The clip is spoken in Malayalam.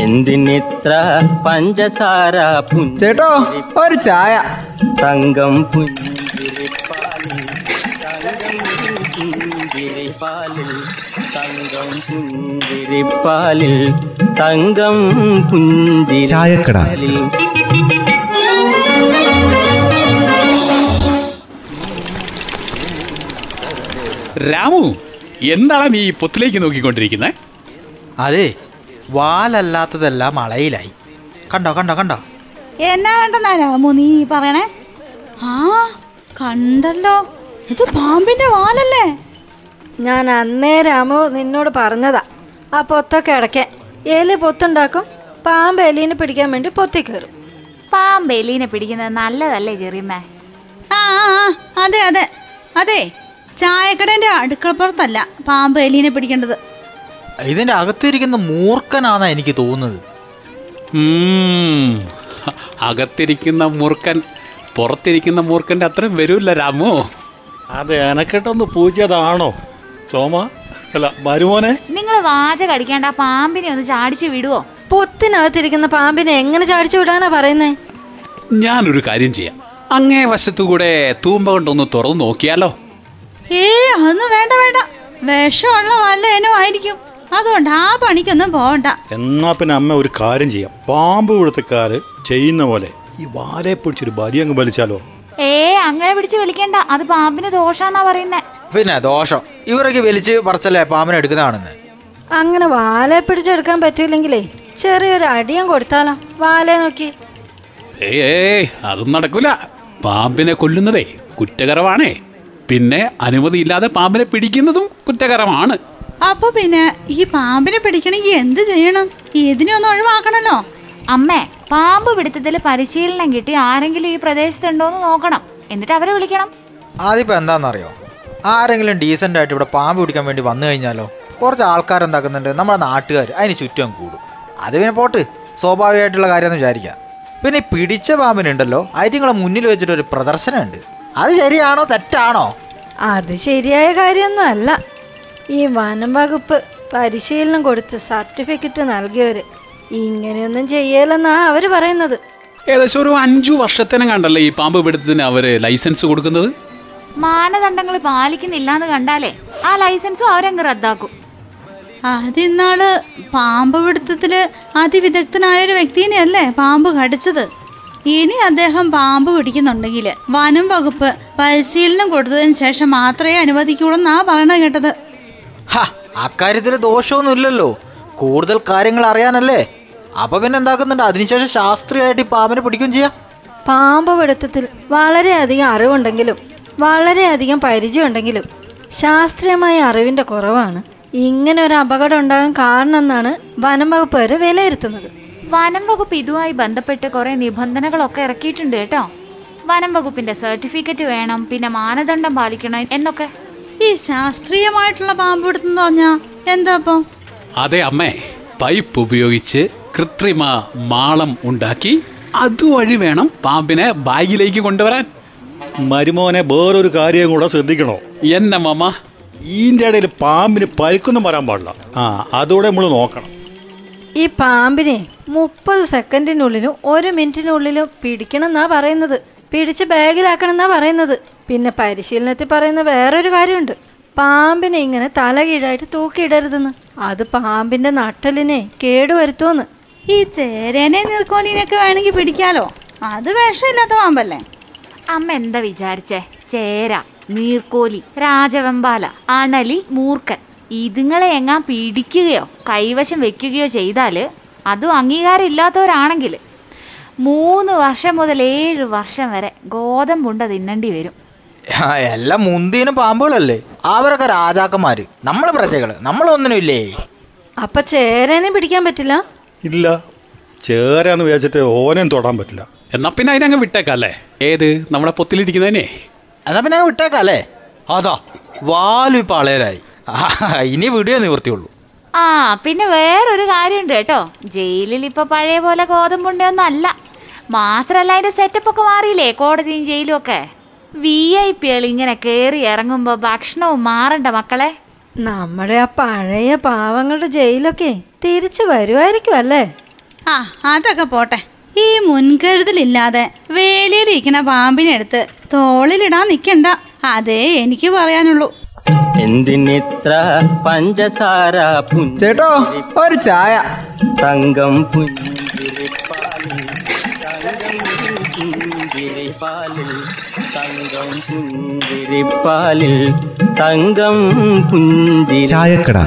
എന്തിനിത്ര പഞ്ചസാര ചേട്ടോ ഒരു ചായ. തങ്കം പുഞ്ചിരിപ്പാലിൽ തങ്കം പുഞ്ചിരിപ്പാലിൽ തങ്കം പുഞ്ചിരിപ്പാലിൽ. തങ്കം ചായക്കട. പുഞ്ചിരിപ്പാലിൽ രാമു എന്താണ് നീ പൊത്തിലേക്ക് നോക്കിക്കൊണ്ടിരിക്കുന്നത് അതെ വാലല്ലാത്തതെല്ലാം മളയിലായി കണ്ടോ കണ്ടോ കണ്ടോ? എന്നാ കണ്ടെന്നാ രാമു നീ പറയണേ? ആ കണ്ടല്ലോ. ഇത് പാമ്പിന്റെ വാലല്ലേ? ഞാൻ അന്നേ രാമു നിന്നോട് പറഞ്ഞതാ. ആ പൊത്തൊക്കെ അടയ്ക്കാൻ എലി പൊത്തുണ്ടാക്കും. പാമ്പ് എലീനെ പിടിക്കാൻ വേണ്ടി പൊത്തി കയറും. പാമ്പ് എലീനെ പിടിക്കുന്നത് നല്ലതല്ലേ ചെറിയമ്മേ? ആ ആ, ആ, അതെ അതെ. അതെ ചായക്കടേന്റെ അടുക്കളപ്പുറത്തല്ല പാമ്പ് എലീനെ പിടിക്കേണ്ടത്. ഇതിന്റെ അകത്തിരിക്കുന്ന മൂർഖനാന്നാ എനിക്ക് തോന്നുന്നത്. അകത്തിരിക്കുന്ന മൂർഖൻ പുറത്തിരിക്കുന്ന മൂർഖന്റെ അത്രയും വരൂല്ല രാമു. അത് എനക്കെട്ടൊന്ന് പൂജ്യതാണോ? ചോമ അല്ല മരുമോനെ? നിങ്ങൾ വാചക അടിക്കാണ്ട് ആ പാമ്പിനെ ഒന്ന് ചാടിച്ചു വിടുവോ? പൊത്തിനകത്തിരിക്കുന്ന പാമ്പിനെ എങ്ങനെ ചാടിച്ചു വിടാനാ പറയുന്നേ? ഞാനൊരു കാര്യം ചെയ്യാം. അങ്ങേ വശത്തുകൂടെ തൂമ്പ കൊണ്ടൊന്ന് തുറന്നു നോക്കിയാലോ? ഏ അതൊന്നും വേണ്ട വേണ്ട. വിഷമുള്ള വല്ല ഇനം ആയിരിക്കും. അതുകൊണ്ട് ആ പണിക്കൊന്നും പോകണ്ട എന്നാ പിന്നെ അമ്മ ഒരു കാര്യം ചെയ്യാം. പാമ്പ് കൊടുത്തക്കാര് ചെയ്യുന്ന പോലെ ഈ വാലെ പിടിച്ചൊരു ബലി അങ്ങ് വലിച്ചാലോ? ഏ അങ്ങനെ പിടിച്ച് വലിക്കണ്ട. അത് പാമ്പിന് ദോഷാന്നാ പറയുന്നേ. പിന്നെ ദോഷം. ഇവരൊക്കെ വലിച്ച് പറച്ചല്ലേ പാമ്പിനെ എടുക്കുന്നതാണെന്ന്? അങ്ങനെ വാലെ പിടിച്ചെടുക്കാൻ പറ്റൂലെങ്കിലേ ചെറിയൊരു അടിയും കൊടുത്താലോ? വാലെ നോക്കി. ഏയ് ഏയ് അതൊന്നും നടക്കൂല. പാമ്പിനെ കൊല്ലുന്നതേ കുറ്റകരമാണേ. പിന്നെ അനുമതിയില്ലാതെ പാമ്പിനെ പിടിക്കുന്നതും കുറ്റകരമാണ്. അപ്പൊ പിന്നെ ഈ പാമ്പിനെ പിടിക്കണമെങ്കിൽ എന്ത് ചെയ്യണം? ഇതിനെ ഒന്ന് ഒഴിവാക്കണല്ലോ. അമ്മേ പാമ്പ് പിടുത്തത്തിൽ പരിശീലനം കിട്ടി ആരെങ്കിലും ഈ പ്രദേശത്തുണ്ടോന്ന് നോക്കണം. എന്നിട്ട് അവരെ വിളിക്കണം. അതിപ്പോ എന്താണെന്നറിയോ ആരെങ്കിലും ഡീസന്റ് ആയിട്ട് ഇവിടെ പാമ്പ് പിടിക്കാൻ വേണ്ടി വന്നു കഴിഞ്ഞാലോ കുറച്ച് ആൾക്കാർ എന്താക്കുന്നുണ്ട്? നമ്മുടെ നാട്ടുകാർ അതിന് ചുറ്റും കൂടും. അത് പിന്നെ പോട്ട്. സ്വാഭാവികമായിട്ടുള്ള കാര്യമെന്ന് വിചാരിക്കാം. പിന്നെ ഈ പിടിച്ച പാമ്പിനുണ്ടല്ലോ അതിങ്ങളെ മുന്നിൽ വെച്ചിട്ട് ഒരു പ്രദർശനമുണ്ട്. അത് ശരിയാണോ തെറ്റാണോ? അത് ശരിയായ കാര്യമൊന്നും അല്ല. ഈ വനം വകുപ്പ് പരിശീലനം കൊടുത്ത് സർട്ടിഫിക്കറ്റ് നൽകിയവര് ഇങ്ങനെയൊന്നും ചെയ്യലെന്നാ അവർ പറയുന്നത്. ഏകദേശം ഒരു അഞ്ചു വർഷത്തിനും കണ്ടല്ലേ ഈ പാമ്പ് പിടുത്തത്തിന് അവർ ലൈസൻസ് കൊടുക്കുന്നത്? മാനദണ്ഡങ്ങൾ പാലിക്കുന്നില്ല എന്ന് കണ്ടാലേ ആ ലൈസൻസും അവരങ്ങ് റദ്ദാക്കും. അതിന്നാൾ പാമ്പ് പിടുത്തത്തിൽ അതിവിദഗ്ധനായ ഒരു വ്യക്തിനെയല്ലേ പാമ്പ് കടിച്ചത്. ഇനി അദ്ദേഹം പാമ്പ് പിടിക്കുന്നുണ്ടെങ്കിൽ വനം വകുപ്പ് പരിശീലനം കൊടുത്തതിന് ശേഷം മാത്രമേ അനുവദിക്കുള്ളൂ പറയണ കേട്ടത്. അക്കാര്യത്തിൽ ദോഷമൊന്നുമില്ലല്ലോ. കൂടുതൽ കാര്യങ്ങൾ അറിയാനല്ലേ. അപ്പൊ പിന്നെ എന്താക്കുന്നുണ്ട്? അതിനുശേഷം ശാസ്ത്രീയമായിട്ട് ഈ പാമ്പിനെ പിടിക്കുകയും ചെയ്യാ. പാമ്പ് പിടുത്തത്തിൽ വളരെയധികം അറിവുണ്ടെങ്കിലും വളരെയധികം പരിചയമുണ്ടെങ്കിലും ശാസ്ത്രീയമായ അറിവിന്റെ കുറവാണ്. ഇങ്ങനെ ഒരു അപകടം ഉണ്ടാകാൻ കാരണം എന്നാണ് വനം വരെ വിലയിരുത്തുന്നത്. വനം വകുപ്പ് ഇതുമായി ബന്ധപ്പെട്ട് കുറെ നിബന്ധനകളൊക്കെ ഇറക്കിയിട്ടുണ്ട് കേട്ടോ. വനം വകുപ്പിന്റെ സർട്ടിഫിക്കറ്റ് വേണം പിന്നെ മാനദണ്ഡം പാലിക്കണം എന്നൊക്കെ. ഈ ശാസ്ത്രീയമായിട്ടുള്ള പാമ്പ് എന്ന് പറഞ്ഞാ എന്താ അതെ അമ്മേ പൈപ്പ് ഉപയോഗിച്ച് കൃത്രിമ മാളം ഉണ്ടാക്കി അതുവഴി വേണം പാമ്പിനെ ബാഗിലേക്ക് കൊണ്ടുവരാൻ. മരുമോനെ വേറൊരു കാര്യം കൂടെ ശ്രദ്ധിക്കണോ? എന്നെ മാമ. ഈന്റെ ഇടയിൽ പാമ്പിന് പരിക്കൊന്നും വരാൻ പാടില്ല. ആ അതോടെ നമ്മൾ നോക്കണം. ഈ പാമ്പിനെ മുപ്പത് സെക്കൻഡിനുള്ളിലും ഒരു മിനിറ്റിനുള്ളിലും പിടിക്കണം എന്നാ പറയുന്നത്. പിടിച്ച് ബാഗിലാക്കണം എന്നാ പറയുന്നത്. പിന്നെ പരിശീലനത്തിൽ പറയുന്ന വേറൊരു കാര്യമുണ്ട്. പാമ്പിനെ ഇങ്ങനെ തല കീഴായിട്ട് തൂക്കിയിടരുതെന്ന്. അത് പാമ്പിന്റെ നട്ടലിനെ കേടുവരുത്തുമെന്ന്. ഈ ചേരേനെ നീർക്കോലിനെയൊക്കെ വേണമെങ്കിൽ പിടിക്കാലോ. അത് വേഷമില്ലാത്ത പാമ്പല്ലേ? അമ്മ എന്താ വിചാരിച്ചേ? ചേര നീർക്കോലി രാജവെമ്പാല അണലി മൂർക്കൻ ഇതുങ്ങളെ എങ്ങാൻ പിടിക്കുകയോ കൈവശം വെക്കുകയോ ചെയ്താൽ അതും അംഗീകാരം ഇല്ലാത്തവരാണെങ്കിൽ മൂന്ന് വർഷം മുതൽ ഏഴ് വർഷം വരെ ഗോതമ്പുണ്ട തിന്നേണ്ടി വരും. എല്ലാം മുന്തിനും പാമ്പുകളല്ലേ? അവരൊക്കെ രാജാക്കന്മാര്. നമ്മളെ പ്രജകൾ. നമ്മളൊന്നിനുമില്ലേ? അപ്പൊ ചേരനെ പിടിക്കാൻ പറ്റില്ല? ഇല്ല. ചേരാന്ന് വിചാരിച്ചിട്ട് ഓനെയും തൊടാൻ പറ്റില്ല. എന്നാ പിന്നെ അതിനങ്ങ് വിട്ടേക്കല്ലേ? ഏത്? നമ്മളെ പൊത്തിലിരിക്കുന്നതിനെ? എന്നാ പിന്നെ അങ്ങ് വിട്ടേക്കല്ലേ? അതാ വാലു ഇപ്പൊ ഇനി വീഡിയോ നിവൃത്തിയുള്ളൂ. ആ പിന്നെ വേറൊരു കാര്യമുണ്ട് കേട്ടോ. ജയിലിൽ ഇപ്പൊ പഴയ പോലെ ഗോതമ്പുണ്ടൊന്നും അല്ല മാത്രല്ല അതിന്റെ സെറ്റപ്പ് ഒക്കെ മാറിയില്ലേ? കോടതിയും ജയിലും ഒക്കെ. വി ഐ പികൾ ഇങ്ങനെ കയറി ഇറങ്ങുമ്പോൾ ഭക്ഷണവും മാറണ്ട മക്കളെ. നമ്മുടെ ആ പഴയ പാവങ്ങളുടെ ജയിലൊക്കെ തിരിച്ചു വരുമായിരിക്കും അല്ലേ? ആ അതൊക്കെ പോട്ടെ. ഈ മുൻകരുതലില്ലാതെ വേലിയിലിരിക്കണ പാമ്പിനെടുത്ത് തോളിലിടാൻ നിൽക്കണ്ട അതേ എനിക്ക് പറയാനുള്ളൂ. എന്തിനിത്ര പഞ്ചസാര ചേട്ടോ ഒരു ചായ. തങ്കം പുഞ്ചിരി പാലിൽ പുഞ്ചിരിപ്പാലിൽ തങ്കം പുഞ്ചിരിപ്പാലിൽ. ചായക്കട.